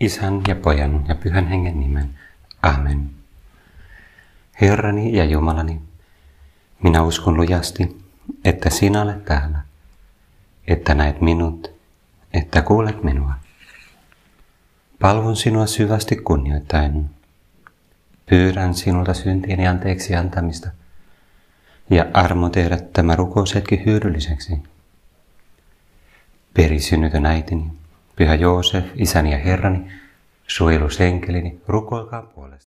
Isän ja Pojan ja Pyhän Hengen nimen. Amen. Herrani ja Jumalani, minä uskon lujasti, että sinä olet täällä, että näet minut, että kuulet minua. Palvon sinua syvästi kunnioittain. Pyydän sinulta syntieni anteeksi antamista ja armo tehdä tämä rukoushetki hyödylliseksi. Perisynnytön äitini, Pyhä Joosef, isäni ja herrani, suojelusenkelini, rukoilkaa puolesta.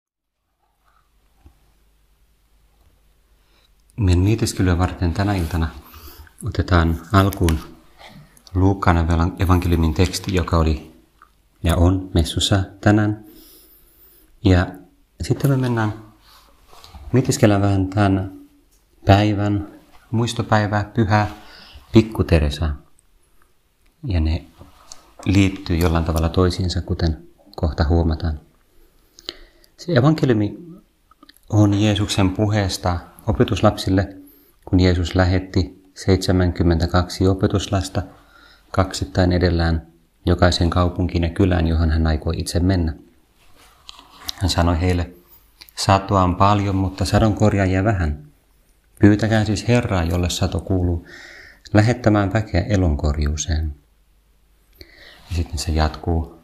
Meidän mietiskelyä varten tänä iltana otetaan alkuun Luukkaan evankeliumin teksti, joka oli ja on messussa tänään. Ja sitten me mennään mietiskelemään vähän tämän päivän, muistopäivää, pyhää, pikku Teresa. Ja ne liittyy jollain tavalla toisiinsa, kuten kohta huomataan. Se evankeliumi on Jeesuksen puheesta opetuslapsille, kun Jeesus lähetti 72 opetuslasta kaksittain edellään jokaisen kaupunkiin ja kylään, johon hän aikoi itse mennä. Hän sanoi heille, satoa on paljon, mutta sadon korjaajia vähän. Pyytäkää siis Herraa, jolle sato kuuluu, lähettämään väkeä elonkorjuuseen. Ja sitten se jatkuu.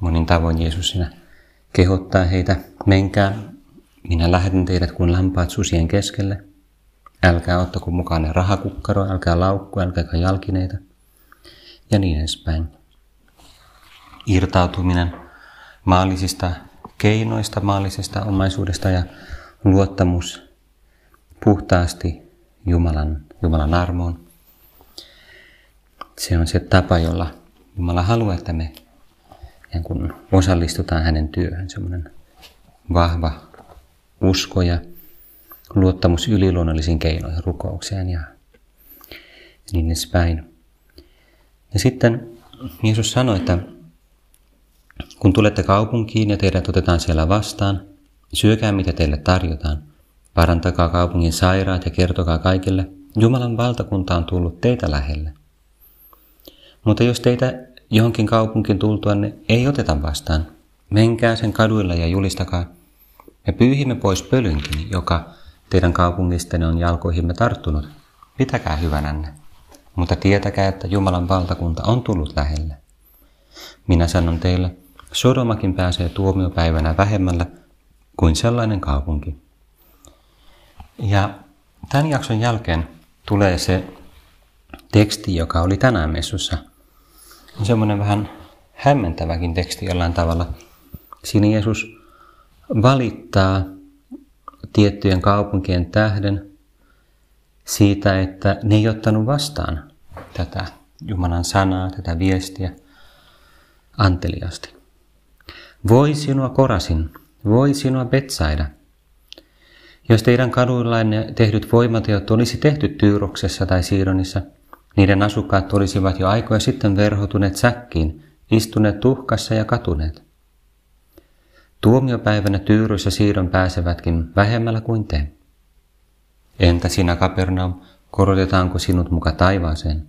Monin tavoin Jeesus siinä kehottaa heitä, menkää, minä lähetän teidät kuin lampaat susien keskelle. Älkää ottako mukaan rahakukkaro, älkää laukku, älkää jalkineita. Ja niin edespäin. Irtautuminen maallisista keinoista, maallisesta omaisuudesta ja luottamus puhtaasti Jumalan, Jumalan armoon. Se on se tapa, jolla Jumala haluaa, että me kun osallistutaan hänen työhön, semmoinen vahva usko ja luottamus yliluonnollisiin keinoihin, rukoukseen ja niin edespäin. Ja sitten Jeesus sanoi, että kun tulette kaupunkiin ja teidät otetaan siellä vastaan, syökää mitä teille tarjotaan. Parantakaa kaupungin sairaat ja kertokaa kaikille, Jumalan valtakunta on tullut teitä lähelle. Mutta jos teitä johonkin kaupunkiin tultuanne ei oteta vastaan, menkää sen kaduilla ja julistakaa, me pyyhimme pois pölynkin, joka teidän kaupungistenne on jalkoihimme tarttunut. Pitäkää hyvänänne, mutta tietäkää, että Jumalan valtakunta on tullut lähelle. Minä sanon teille, Sodomakin pääsee tuomiopäivänä vähemmällä kuin sellainen kaupunki. Ja tämän jakson jälkeen tulee se teksti, joka oli tänään messussa – on semmoinen vähän hämmentäväkin teksti jollain tavalla. Siinä Jeesus valittaa tiettyjen kaupunkien tähden siitä, että ne ei ottanut vastaan tätä Jumalan sanaa, tätä viestiä anteliasti. Voi sinua Korasin, voi sinua Betsaida. Jos teidän kaduillanne tehdyt voimateot olisi tehty Tyyroksessa tai Siidonissa – niiden asukkaat olisivat jo aikoja sitten verhotuneet säkkiin, istuneet tuhkassa ja katuneet. Tuomiopäivänä Tyyrys ja Siidon pääsevätkin vähemmällä kuin te. Entä sinä, Kapernaum, korotetaanko sinut muka taivaaseen?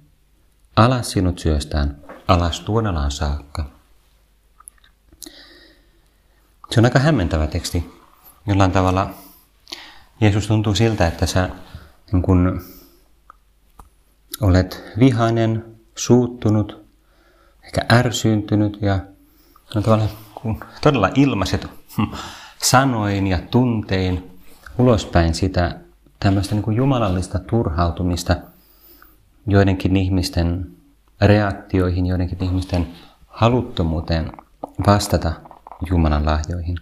Alas sinut syöstään, alas tuonalaan saakka. Se on aika hämmentävä teksti. Jollain tavalla Jeesus tuntuu siltä, että sä niin kun olet vihainen, suuttunut, ehkä ärsyyntynyt ja tavallaan kun todella ilmaiset sanoin ja tuntein ulospäin sitä tämmöistä niin kuin jumalallista turhautumista joidenkin ihmisten reaktioihin, joidenkin ihmisten haluttomuuteen vastata Jumalan lahjoihin.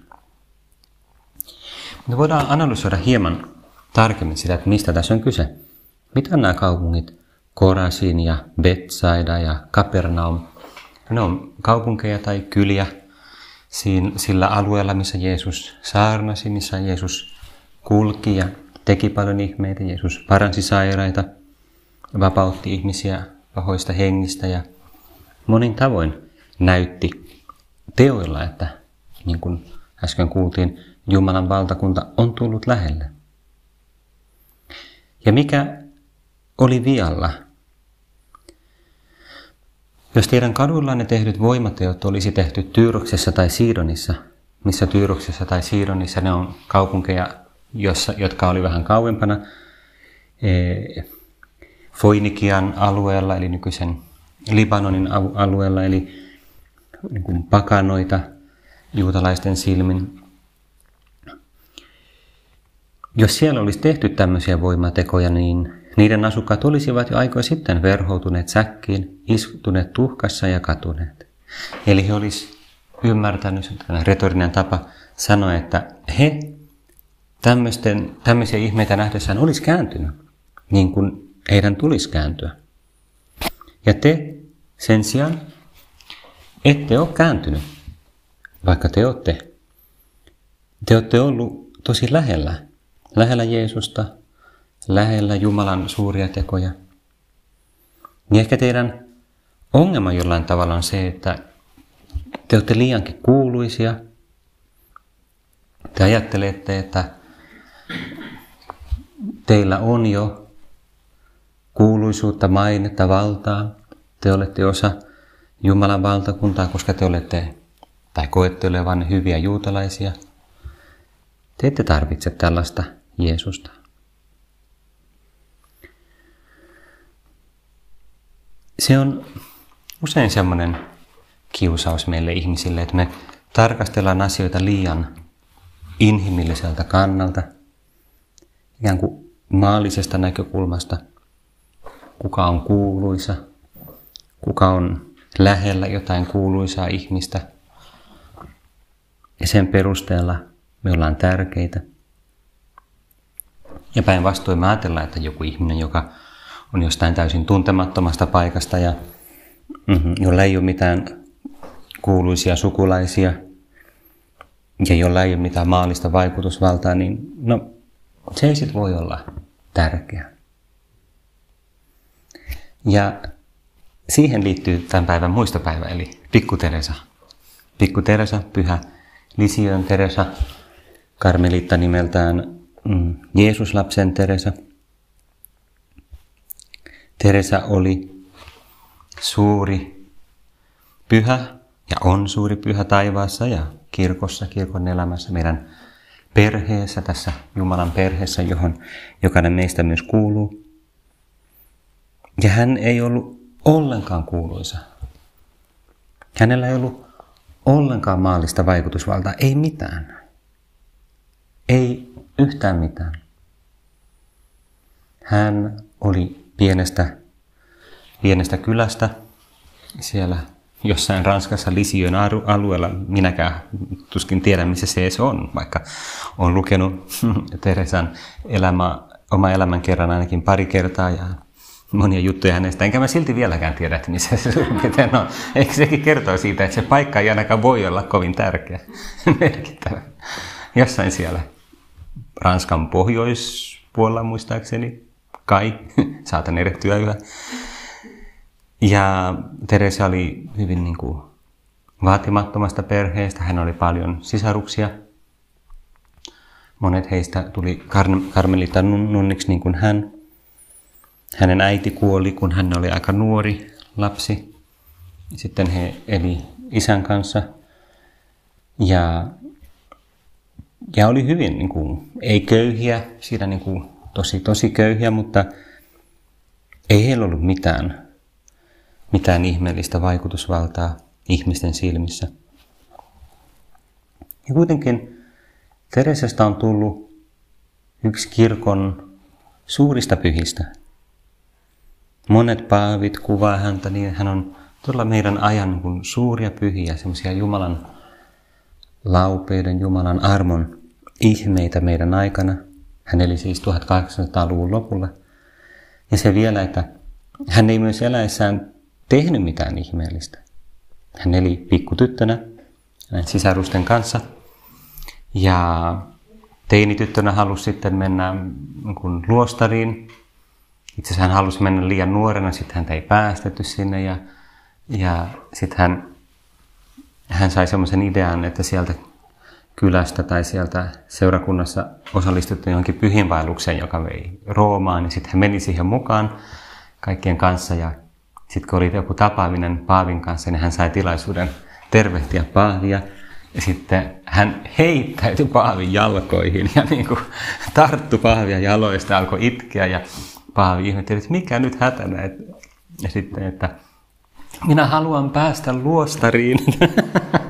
Me voidaan analysoida hieman tarkemmin sitä, että mistä tässä on kyse. Mitä nämä kaupungit Korasin ja Betsaida ja Kapernaum. Ne on kaupunkeja tai kyliä sillä alueella, missä Jeesus saarnasi, missä Jeesus kulki ja teki paljon ihmeitä. Jeesus paransi sairaita, vapautti ihmisiä pahoista hengistä ja monin tavoin näytti teoilla, että niin kuin äsken kuultiin, Jumalan valtakunta on tullut lähelle. Ja mikä oli vialla Jos teidän kadullanne tehdyt voimateot olisi tehty Tyyroksessa tai Siidonissa, missä Tyyroksessa tai Siidonissa ne on kaupunkeja, jossa, jotka oli vähän kauempana, e, Foinikian alueella, eli nykyisen Libanonin alueella, eli niin kuin pakanoita juutalaisten silmin. Jos siellä olisi tehty tämmöisiä voimatekoja, niin niiden asukkaat olisivat jo aikoja sitten verhoutuneet säkkiin, istuneet tuhkassa ja katuneet. Eli he olisi ymmärtänyt, retorinen tapa sanoa, että he tämmöisten, tämmöisiä ihmeitä nähdessään olisi kääntynyt, niin kuin heidän tulisi kääntyä. Ja te sen sijaan ette ole kääntynyt, vaikka te olette. Te olette ollut tosi lähellä, lähellä Jeesusta, lähellä Jumalan suuria tekoja. Niin ehkä teidän ongelma jollain tavalla on se, että te olette liiankin kuuluisia. Te ajattelette, että teillä on jo kuuluisuutta, mainetta, valtaa. Te olette osa Jumalan valtakuntaa, koska te olette tai koette olevan hyviä juutalaisia. Te ette tarvitse tällaista Jeesusta. Se on usein semmoinen kiusaus meille ihmisille, että me tarkastellaan asioita liian inhimilliseltä kannalta, ikään kuin maallisesta näkökulmasta, kuka on kuuluisa, kuka on lähellä jotain kuuluisaa ihmistä. Ja sen perusteella me ollaan tärkeitä. Ja päinvastoin me ajatellaan, että joku ihminen, joka on jostain täysin tuntemattomasta paikasta ja mm-hmm, jolla ei ole mitään kuuluisia sukulaisia ja jolla ei ole mitään maallista vaikutusvaltaa, niin no, se ei sitten voi olla tärkeä. Ja siihen liittyy tämän päivän muistopäivä, eli Pikku Teresa. Pikku Teresa, pyhä Lision Teresa, karmelitta nimeltään mm, Jeesuslapsen Teresa. Teresa oli suuri pyhä ja on suuri pyhä taivaassa ja kirkossa, kirkon elämässä, meidän perheessä, tässä Jumalan perheessä, johon jokainen meistä myös kuuluu. Ja hän ei ollut ollenkaan kuuluisa. Hänellä ei ollut ollenkaan maallista vaikutusvaltaa, ei mitään. Ei yhtään mitään. Hän oli pienestä, pienestä kylästä siellä jossain Ranskassa Lision alueella. Minäkään tuskin tiedän, missä se edes on, vaikka olen lukenut Teresan elämä, oma elämän kerran ainakin pari kertaa ja monia juttuja hänestä, enkä mä silti vieläkään tiedä, että missä se miten on. Eikö sekin kertoo siitä, että se paikka ei ainakaan voi olla kovin tärkeä, merkittävä. Jossain siellä Ranskan pohjoispuolella muistaakseni, kai, saatan erehtyä yhä. Ja Teresa oli hyvin niin kuin vaatimattomasta perheestä, hän oli paljon sisaruksia. Monet heistä tuli Karmelita nunniksi niin kuin hän. Hänen äiti kuoli, kun hän oli aika nuori lapsi. Sitten he eli isän kanssa. Ja, ja oli hyvin, niin kuin, ei köyhiä, siinä niin kuin, tosi, tosi köyhiä, mutta ei heillä ollut mitään, mitään ihmeellistä vaikutusvaltaa ihmisten silmissä. Ja kuitenkin Teresasta on tullut yksi kirkon suurista pyhistä – Monet paavit kuvaa häntä niin, hän on todella meidän ajan niin kuin suuria pyhiä, semmoisia Jumalan laupeuden, Jumalan armon ihmeitä meidän aikana. Hän eli siis 1800-luvun lopulla. Ja se vielä, että hän ei myös eläessään tehnyt mitään ihmeellistä. Hän eli pikkutyttönä näin sisarusten kanssa. Ja teinityttönä halusi sitten mennä niin luostariin itse asiassa hän halusi mennä liian nuorena, sitten häntä ei päästetty sinne ja, ja sitten hän, hän sai semmoisen idean, että sieltä kylästä tai sieltä seurakunnassa osallistuttiin johonkin pyhinvaellukseen, joka vei Roomaan, niin sitten hän meni siihen mukaan kaikkien kanssa ja sitten kun oli joku tapaaminen Paavin kanssa, niin hän sai tilaisuuden tervehtiä Paavia. Ja sitten hän heittäytyi Paavin jalkoihin ja niin kuin tarttu Paavia jaloista ja alkoi itkeä. Ja Paavi ihmetteli, että mikä nyt hätänä. Ja sitten, että minä haluan päästä luostariin.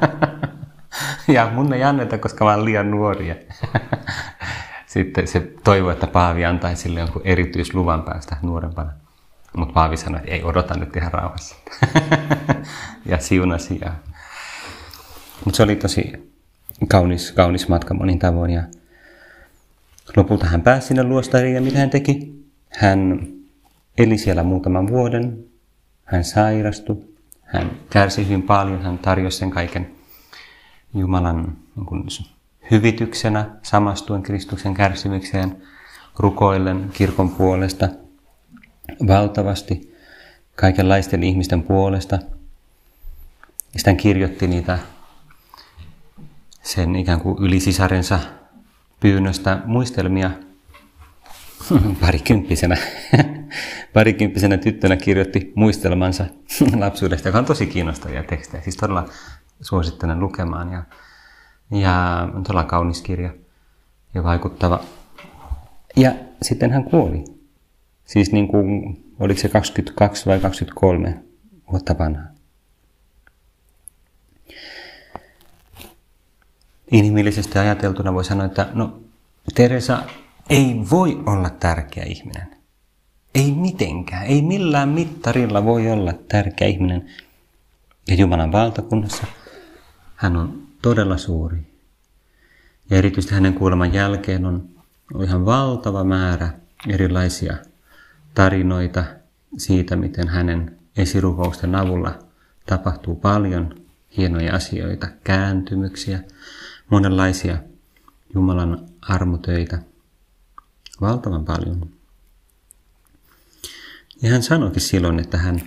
ja mun ei anneta, koska mä olen liian nuori. Sitten se toivoi, että Paavi antaisi sille jonkun erityisluvan päästä nuorempana. Mutta Paavi sanoi, että ei odota nyt ihan rauhassa. ja siunasi. Ja... Mutta se oli tosi kaunis, kaunis matka monin tavoin. Ja lopulta hän pääsi sinne luostariin ja mitä hän teki? Hän eli siellä muutaman vuoden. Hän sairastui. Hän kärsi hyvin paljon. Hän tarjosi sen kaiken Jumalan niin hyvityksenä samastuen Kristuksen kärsimykseen, rukoillen kirkon puolesta valtavasti kaikenlaisten ihmisten puolesta. Ja sitten kirjoitti niitä sen ikään kuin ylisisarensa pyynnöstä muistelmia parikymppisenä, parikymppisenä tyttönä kirjoitti muistelmansa lapsuudesta, joka on tosi kiinnostavia tekstejä. Siis todella suosittelen lukemaan. Ja ja on todella kaunis kirja ja vaikuttava. Ja sitten hän kuoli. Siis niin kuin, oliko se 22 vai 23 vuotta vanha. Inhimillisesti ajateltuna voi sanoa, että no Teresa ei voi olla tärkeä ihminen. Ei mitenkään, ei millään mittarilla voi olla tärkeä ihminen. Ja Jumalan valtakunnassa hän on todella suuri. Ja erityisesti hänen kuoleman jälkeen on ihan valtava määrä erilaisia tarinoita siitä, miten hänen esirukousten avulla tapahtuu paljon hienoja asioita, kääntymyksiä, monenlaisia Jumalan armotöitä, valtavan paljon. Ja hän sanoikin silloin, että hän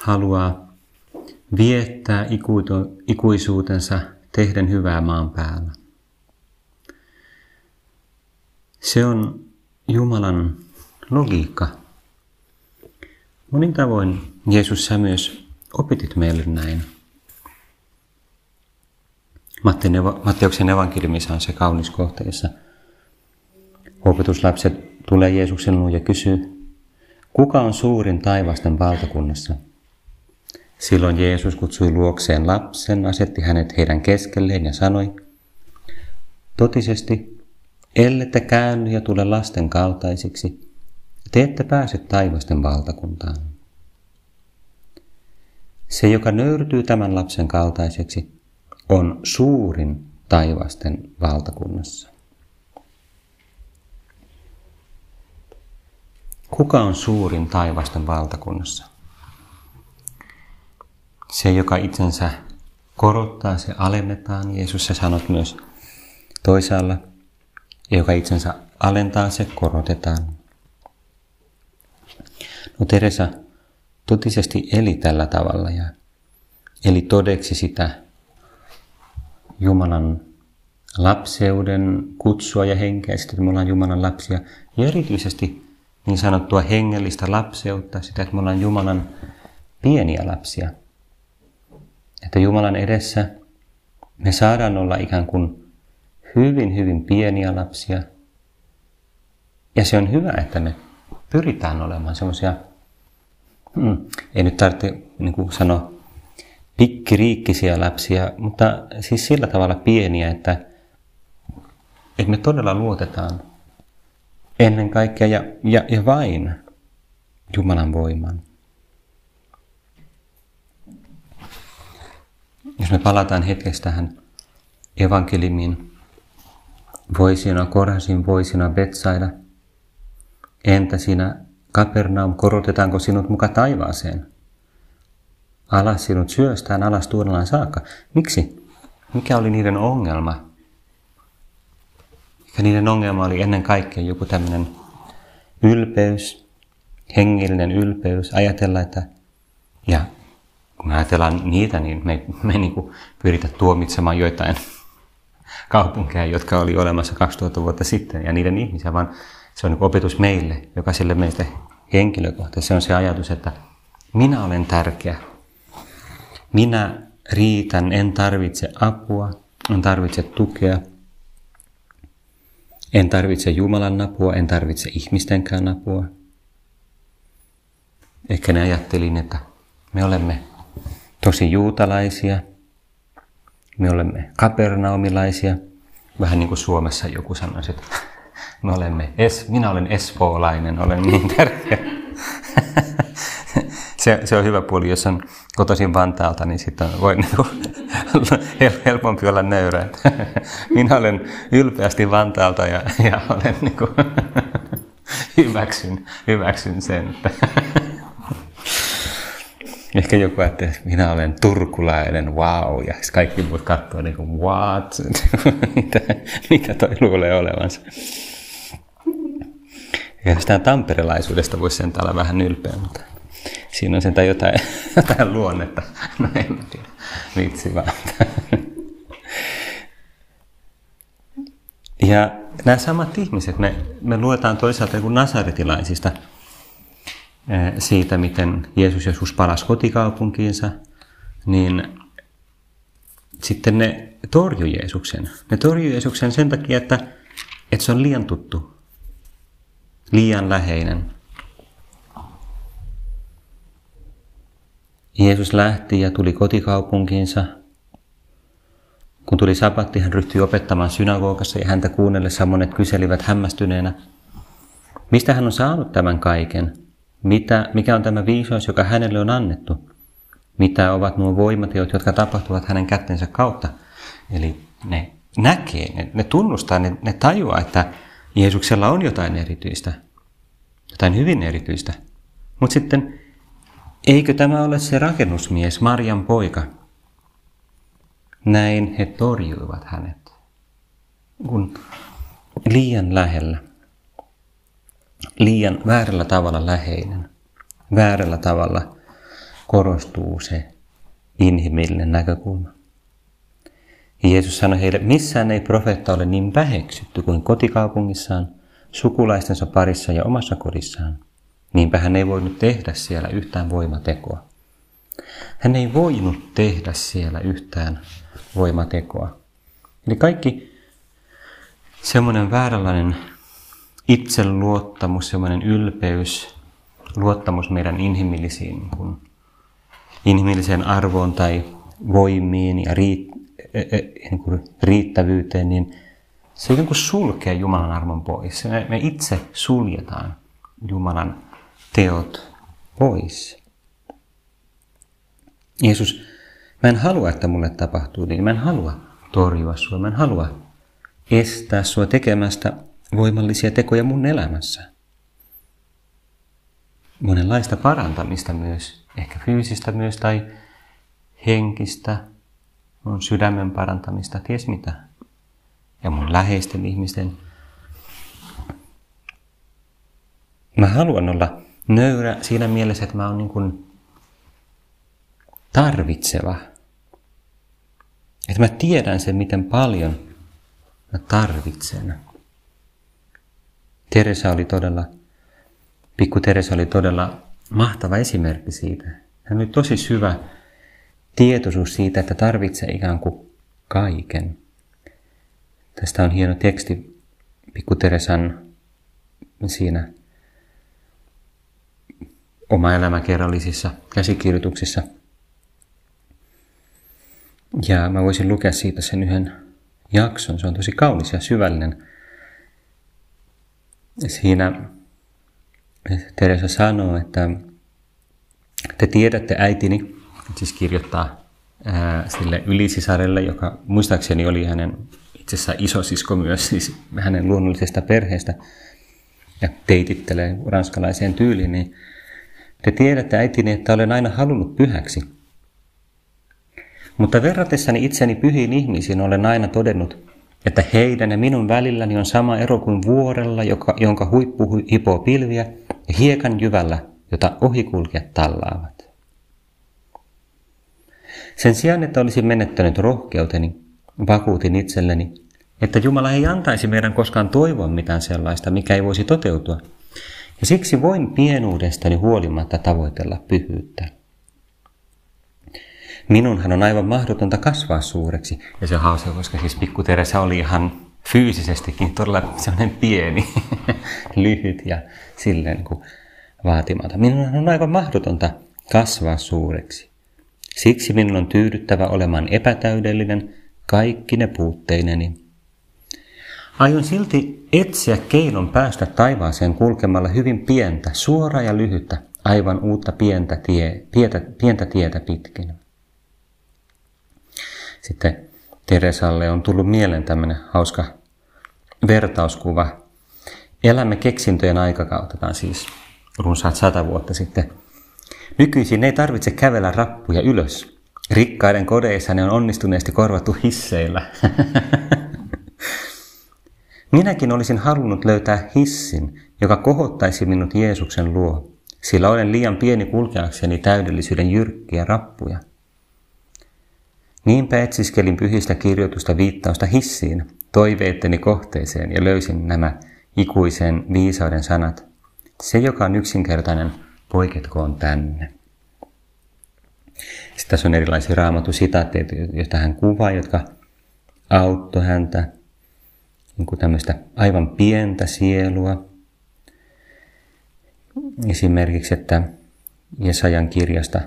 haluaa viettää ikuisuutensa tehden hyvää maan päällä. Se on Jumalan logiikka. Monin tavoin Jeesus sä myös opetit meille näin. Matteuksen evankeliumissa on se kaunis kohta, jossa opetuslapset tulee Jeesuksen luo ja kysyy, kuka on suurin taivasten valtakunnassa – Silloin Jeesus kutsui luokseen lapsen, asetti hänet heidän keskelleen ja sanoi, Totisesti, ellette käänny ja tule lasten kaltaisiksi, te ette pääse taivasten valtakuntaan. Se, joka nöyrtyy tämän lapsen kaltaiseksi, on suurin taivasten valtakunnassa. Kuka on suurin taivasten valtakunnassa? Se, joka itsensä korottaa, se alennetaan. Jeesus sä sanot myös toisaalla. Joka itsensä alentaa, se korotetaan. No Teresa totisesti eli tällä tavalla ja eli todeksi sitä Jumalan lapseuden kutsua ja henkeä, sitä, että me ollaan Jumalan lapsia, ja erityisesti niin sanottua hengellistä lapseutta, sitä, että me ollaan Jumalan pieniä lapsia – että Jumalan edessä me saadaan olla ikään kuin hyvin, hyvin pieniä lapsia. Ja se on hyvä, että me pyritään olemaan semmoisia, hmm, ei nyt tarvitse niin kuin sanoa pikkiriikkisiä lapsia, mutta siis sillä tavalla pieniä, että, että me todella luotetaan ennen kaikkea ja, ja, ja vain Jumalan voimaan. Jos me palataan hetkestä tähän evankelimiin, voisina Korasin, voisina Betsaida, entä sinä Kapernaum, korotetaanko sinut muka taivaaseen? Alas sinut syöstään, alas tuodellaan saakka. Miksi? Mikä oli niiden ongelma? Ja niiden ongelma oli ennen kaikkea joku tämmöinen ylpeys, hengellinen ylpeys, ajatella, että ja kun ajatellaan niitä, niin me, me niin kuin pyritä tuomitsemaan joitain kaupunkeja, jotka oli olemassa 2000 vuotta sitten, ja niiden ihmisiä, vaan se on niin opetus meille, jokaiselle meistä henkilökohtaisesti. Se on se ajatus, että Minä olen tärkeä. Minä riitän, en tarvitse apua, en tarvitse tukea. En tarvitse Jumalan apua, en tarvitse ihmistenkään apua. Ehkä ne ajattelin, että me olemme tosi juutalaisia, me olemme kapernaumilaisia, vähän niin kuin Suomessa joku sanoisi, että me olemme, es, minä olen espoolainen, olen niin tärkeä. se, se on hyvä puoli, jos on kotoisin Vantaalta, niin sitten voi niin helpompi olla nöyrä. Minä olen ylpeästi Vantaalta ja, ja olen niin kuin, hyväksyn, hyväksyn sen. Että Ehkä joku että minä olen turkulainen, wow, ja kaikki muut katsoa niin kuin, what, mitä, mitä toi luulee olevansa. Ja sitä tamperelaisuudesta voisi sen olla vähän ylpeä, mutta siinä on sentään jotain, jotain luonnetta. No en tiedä, vitsi vaan. Ja nämä samat ihmiset, me, me luetaan toisaalta kuin nasaretilaisista – siitä, miten Jeesus Jeesus palasi kotikaupunkiinsa, niin sitten ne torjui Jeesuksen. Ne torjui Jeesuksen sen takia, että, että se on liian tuttu, liian läheinen. Jeesus lähti ja tuli kotikaupunkiinsa. Kun tuli sabatti, hän ryhtyi opettamaan synagogassa ja häntä kuunnellessa monet kyselivät hämmästyneenä, mistä hän on saanut tämän kaiken – mitä, mikä on tämä viisaus, joka hänelle on annettu? Mitä ovat nuo voimateot, jotka tapahtuvat hänen kättensä kautta? Eli ne näkee, ne, ne tunnustaa, ne, ne tajuaa, että Jeesuksella on jotain erityistä, jotain hyvin erityistä. Mutta sitten, eikö tämä ole se rakennusmies, Marjan poika? Näin he torjuivat hänet, kun liian lähellä liian väärällä tavalla läheinen. Väärällä tavalla korostuu se inhimillinen näkökulma. Jeesus sanoi heille, missään ei profeetta ole niin väheksytty kuin kotikaupungissaan, sukulaistensa parissa ja omassa kodissaan. Niinpä hän ei voinut tehdä siellä yhtään voimatekoa. Hän ei voinut tehdä siellä yhtään voimatekoa. Eli kaikki semmoinen vääränlainen itseluottamus, semmoinen ylpeys, luottamus meidän inhimillisiin, niin kuin, inhimilliseen arvoon tai voimiin ja riit, e, e, niin kuin riittävyyteen, niin se kuin sulkee Jumalan armon pois. Me, me itse suljetaan Jumalan teot pois. Jeesus, mä en halua, että mulle tapahtuu niin. Mä en halua torjua sua. Mä en halua estää sua tekemästä voimallisia tekoja mun elämässä. Monenlaista parantamista myös, ehkä fyysistä myös tai henkistä, mun sydämen parantamista, ties mitä. Ja mun läheisten ihmisten. Mä haluan olla nöyrä siinä mielessä, että mä oon niin kuin tarvitseva. Että mä tiedän sen, miten paljon mä tarvitsen. Teresa oli todella, pikku Teresa oli todella mahtava esimerkki siitä. Hän oli tosi syvä tietoisuus siitä, että tarvitsee ikään kuin kaiken. Tästä on hieno teksti pikku Teresan siinä oma elämäkerrallisissa käsikirjoituksissa. Ja mä voisin lukea siitä sen yhden jakson. Se on tosi kaunis ja syvällinen siinä Teresa sanoo, että te tiedätte äitini, siis kirjoittaa ää, sille ylisisarelle, joka muistaakseni oli hänen itse asiassa isosisko myös, siis hänen luonnollisesta perheestä, ja teitittelee ranskalaiseen tyyliin, niin te tiedätte äitini, että olen aina halunnut pyhäksi. Mutta verratessani itseni pyhiin ihmisiin olen aina todennut, että heidän ja minun välilläni on sama ero kuin vuorella, joka, jonka huippu hipoo pilviä, ja hiekan jyvällä, jota ohikulkijat tallaavat. Sen sijaan, että olisin menettänyt rohkeuteni, vakuutin itselleni, että Jumala ei antaisi meidän koskaan toivoa mitään sellaista, mikä ei voisi toteutua. Ja siksi voin pienuudestani huolimatta tavoitella pyhyyttä. Minunhan on aivan mahdotonta kasvaa suureksi. Ja se on hauska, koska siis pikku Teresa oli ihan fyysisestikin todella sellainen pieni, lyhyt ja silleen niin kuin vaatimaton. Minun on aivan mahdotonta kasvaa suureksi. Siksi minun on tyydyttävä olemaan epätäydellinen kaikki ne puutteineni. Aion silti etsiä keinon päästä taivaaseen kulkemalla hyvin pientä, suoraa ja lyhyttä, aivan uutta pientä, tie, pientä, pientä tietä pitkin. Sitten Teresalle on tullut mieleen tämmöinen hauska vertauskuva. Elämme keksintöjen aikakautta, siis runsaat sata vuotta sitten. Nykyisin ei tarvitse kävellä rappuja ylös. Rikkaiden kodeissa ne on onnistuneesti korvattu hisseillä. Minäkin olisin halunnut löytää hissin, joka kohottaisi minut Jeesuksen luo, sillä olen liian pieni kulkeakseni täydellisyyden jyrkkiä rappuja. Niinpä etsiskelin pyhistä kirjoitusta viittausta hissiin, toiveitteni kohteeseen ja löysin nämä ikuisen viisauden sanat. Se, joka on yksinkertainen, poiketkoon tänne. Sitten tässä on erilaisia raamatusitaatteja, joita hän kuvaa, jotka auttoi häntä niin kuin tämmöistä aivan pientä sielua. Esimerkiksi, että Jesajan kirjasta,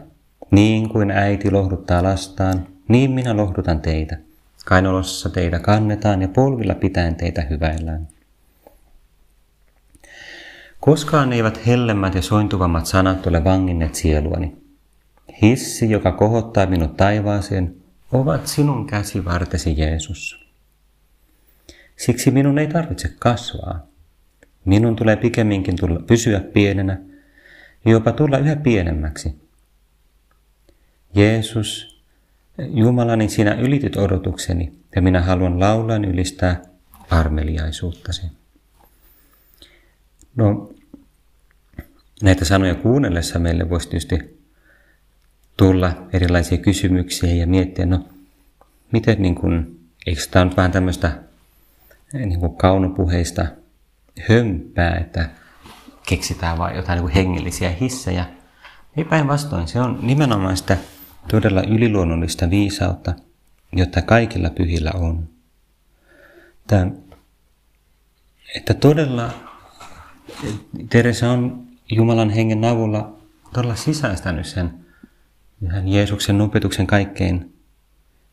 niin kuin äiti lohduttaa lastaan, niin minä lohdutan teitä. Kainolossa teitä kannetaan ja polvilla pitäen teitä hyväillään. Koskaan eivät hellemmät ja sointuvammat sanat ole vanginneet sieluani. Hissi, joka kohottaa minut taivaaseen, ovat sinun käsivartesi Jeesus. Siksi minun ei tarvitse kasvaa. Minun tulee pikemminkin tulla, pysyä pienenä jopa tulla yhä pienemmäksi. Jeesus, Jumalani, sinä ylityt odotukseni ja minä haluan laulan ylistää armeliaisuuttasi. No, näitä sanoja kuunnellessa meille voisi tietysti tulla erilaisia kysymyksiä ja miettiä, no miten niin kuin, eikö tämä ole vähän tämmöistä niin kuin kaunopuheista hömpää, että keksitään vain jotain niin kuin hengellisiä hissejä. Ei päinvastoin, se on nimenomaan sitä todella yliluonnollista viisautta, jota kaikilla pyhillä on. Tämä, että todella Teresa on Jumalan hengen avulla todella sisäistänyt sen ihan Jeesuksen opetuksen kaikkein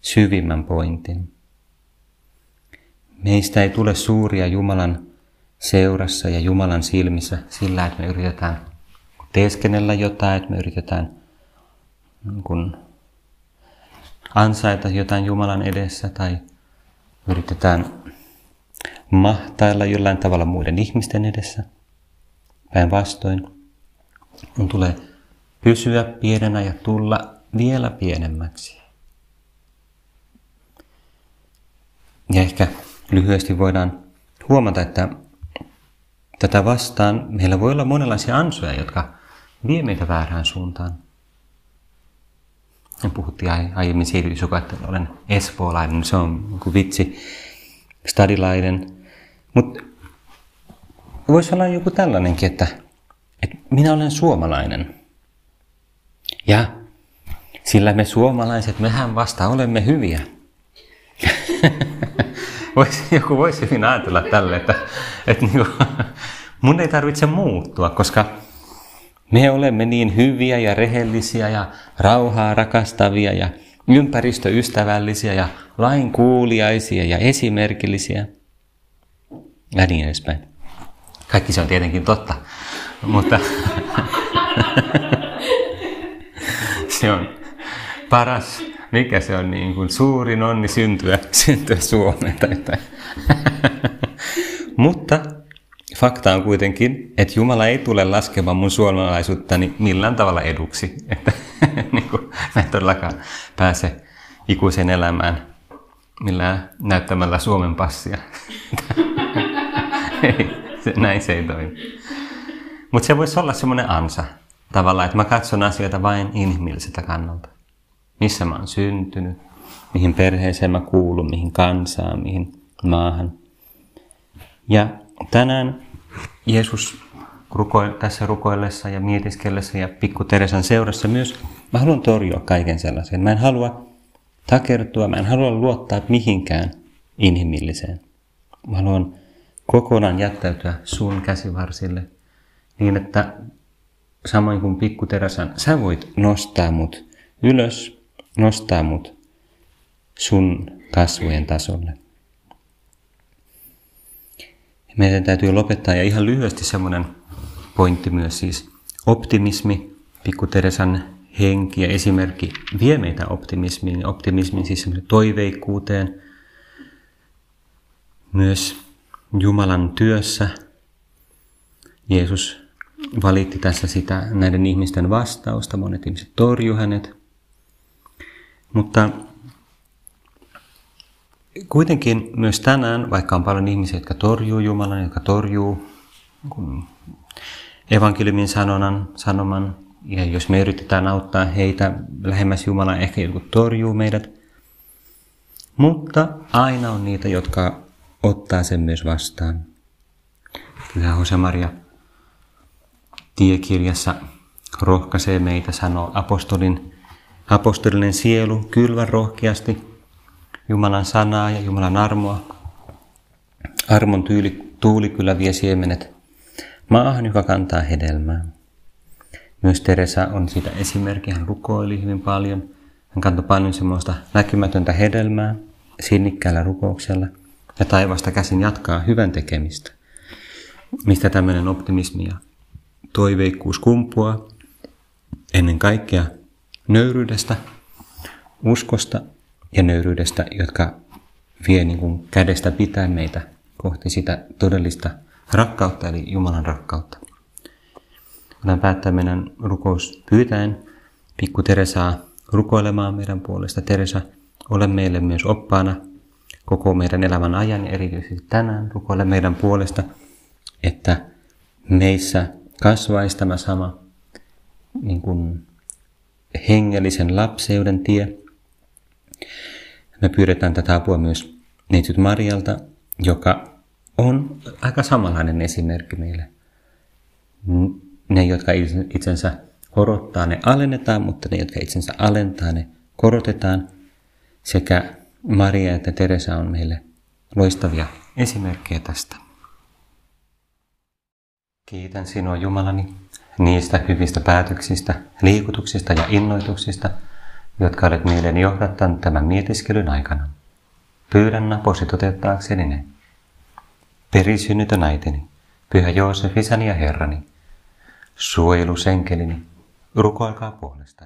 syvimmän pointin. Meistä ei tule suuria Jumalan seurassa ja Jumalan silmissä sillä, että me yritetään teeskennellä jotain, että me yritetään kun, ansaita jotain Jumalan edessä tai yritetään mahtailla jollain tavalla muiden ihmisten edessä. Päinvastoin on tulee pysyä pienenä ja tulla vielä pienemmäksi. Ja ehkä lyhyesti voidaan huomata, että tätä vastaan meillä voi olla monenlaisia ansoja, jotka vie meitä väärään suuntaan. Me puhuttiin aiemmin siitä, että olen espoolainen, se on kuin vitsi, stadilainen. Mutta voisi olla joku tällainenkin, että, että minä olen suomalainen. Ja sillä me suomalaiset, mehän vasta olemme hyviä. voisi, joku voisi hyvin ajatella tälle, että, että niin kuin, mun ei tarvitse muuttua, koska me olemme niin hyviä ja rehellisiä ja rauhaa rakastavia ja ympäristöystävällisiä ja lainkuuliaisia ja esimerkillisiä ja niin edespäin. Kaikki se on tietenkin totta, mutta se on paras mikä se on niin kuin suurin onni syntyä, syntyä Suomeen. Mutta fakta on kuitenkin, että Jumala ei tule laskemaan mun suomalaisuuttani millään tavalla eduksi. Että niin kuin, mä en todellakaan pääse ikuiseen elämään millään näyttämällä Suomen passia. ei, se, näin se ei toimi. Mutta se voisi olla semmoinen ansa tavallaan, että mä katson asioita vain inhimilliseltä kannalta missä mä oon syntynyt, mihin perheeseen mä kuulun, mihin kansaan, mihin maahan. Ja tänään Jeesus ruko- tässä rukoillessa ja mietiskellessä ja pikku Teresan seurassa myös, mä haluan torjua kaiken sellaisen. Mä en halua takertua, mä en halua luottaa mihinkään inhimilliseen. Mä haluan kokonaan jättäytyä sun käsivarsille niin, että samoin kuin pikku Teresan, sä voit nostaa mut ylös, nostaa mut sun kasvojen tasolle. Meidän täytyy lopettaa. Ja ihan lyhyesti semmoinen pointti myös siis. Optimismi, pikku Teresan henki ja esimerkki vie meitä optimismiin, optimismiin siis toiveikkuuteen, myös Jumalan työssä. Jeesus valitti tässä sitä näiden ihmisten vastausta, monet ihmiset torju hänet. Mutta kuitenkin myös tänään, vaikka on paljon ihmisiä, jotka torjuu Jumalan, jotka torjuu evankeliumin sanonan, sanoman, ja jos me yritetään auttaa heitä lähemmäs Jumalaa, ehkä jotkut torjuu meidät. Mutta aina on niitä, jotka ottaa sen myös vastaan. Pyhä Jose-Maria tiekirjassa rohkaisee meitä, sanoo apostolin, apostolinen sielu kylvä rohkeasti Jumalan sanaa ja Jumalan armoa. Armon tyyli, tuuli kyllä vie siemenet maahan, joka kantaa hedelmää. Myös Teresa on siitä esimerkki. Hän rukoili hyvin paljon. Hän kantoi paljon semmoista näkymätöntä hedelmää sinnikkäällä rukouksella. Ja taivasta käsin jatkaa hyvän tekemistä. Mistä tämmöinen optimismi ja toiveikkuus kumpuaa. Ennen kaikkea nöyryydestä, uskosta ja nöyryydestä, jotka vie niin kuin kädestä pitää meitä kohti sitä todellista rakkautta, eli Jumalan rakkautta. Olen päättää meidän rukous pyytäen pikku Teresaa rukoilemaan meidän puolesta. Teresa, ole meille myös oppaana koko meidän elämän ajan ja erityisesti tänään rukoile meidän puolesta, että meissä kasvaisi tämä sama niin kuin hengellisen lapseuden tie. Me pyydetään tätä apua myös neitsyt Marialta, joka on aika samanlainen esimerkki meille. Ne, jotka itsensä korottaa, ne alennetaan, mutta ne, jotka itsensä alentaa, ne korotetaan. Sekä Maria että Teresa on meille loistavia esimerkkejä tästä. Kiitän sinua Jumalani niistä hyvistä päätöksistä, liikutuksista ja innoituksista, jotka olet mieleeni johdattanut tämän mietiskelyn aikana. Pyydän naposi toteuttaakseni ne. Perisynnytön äitini, pyhä Joosef isäni ja herrani, suojelusenkelini, rukoilkaa puolestani.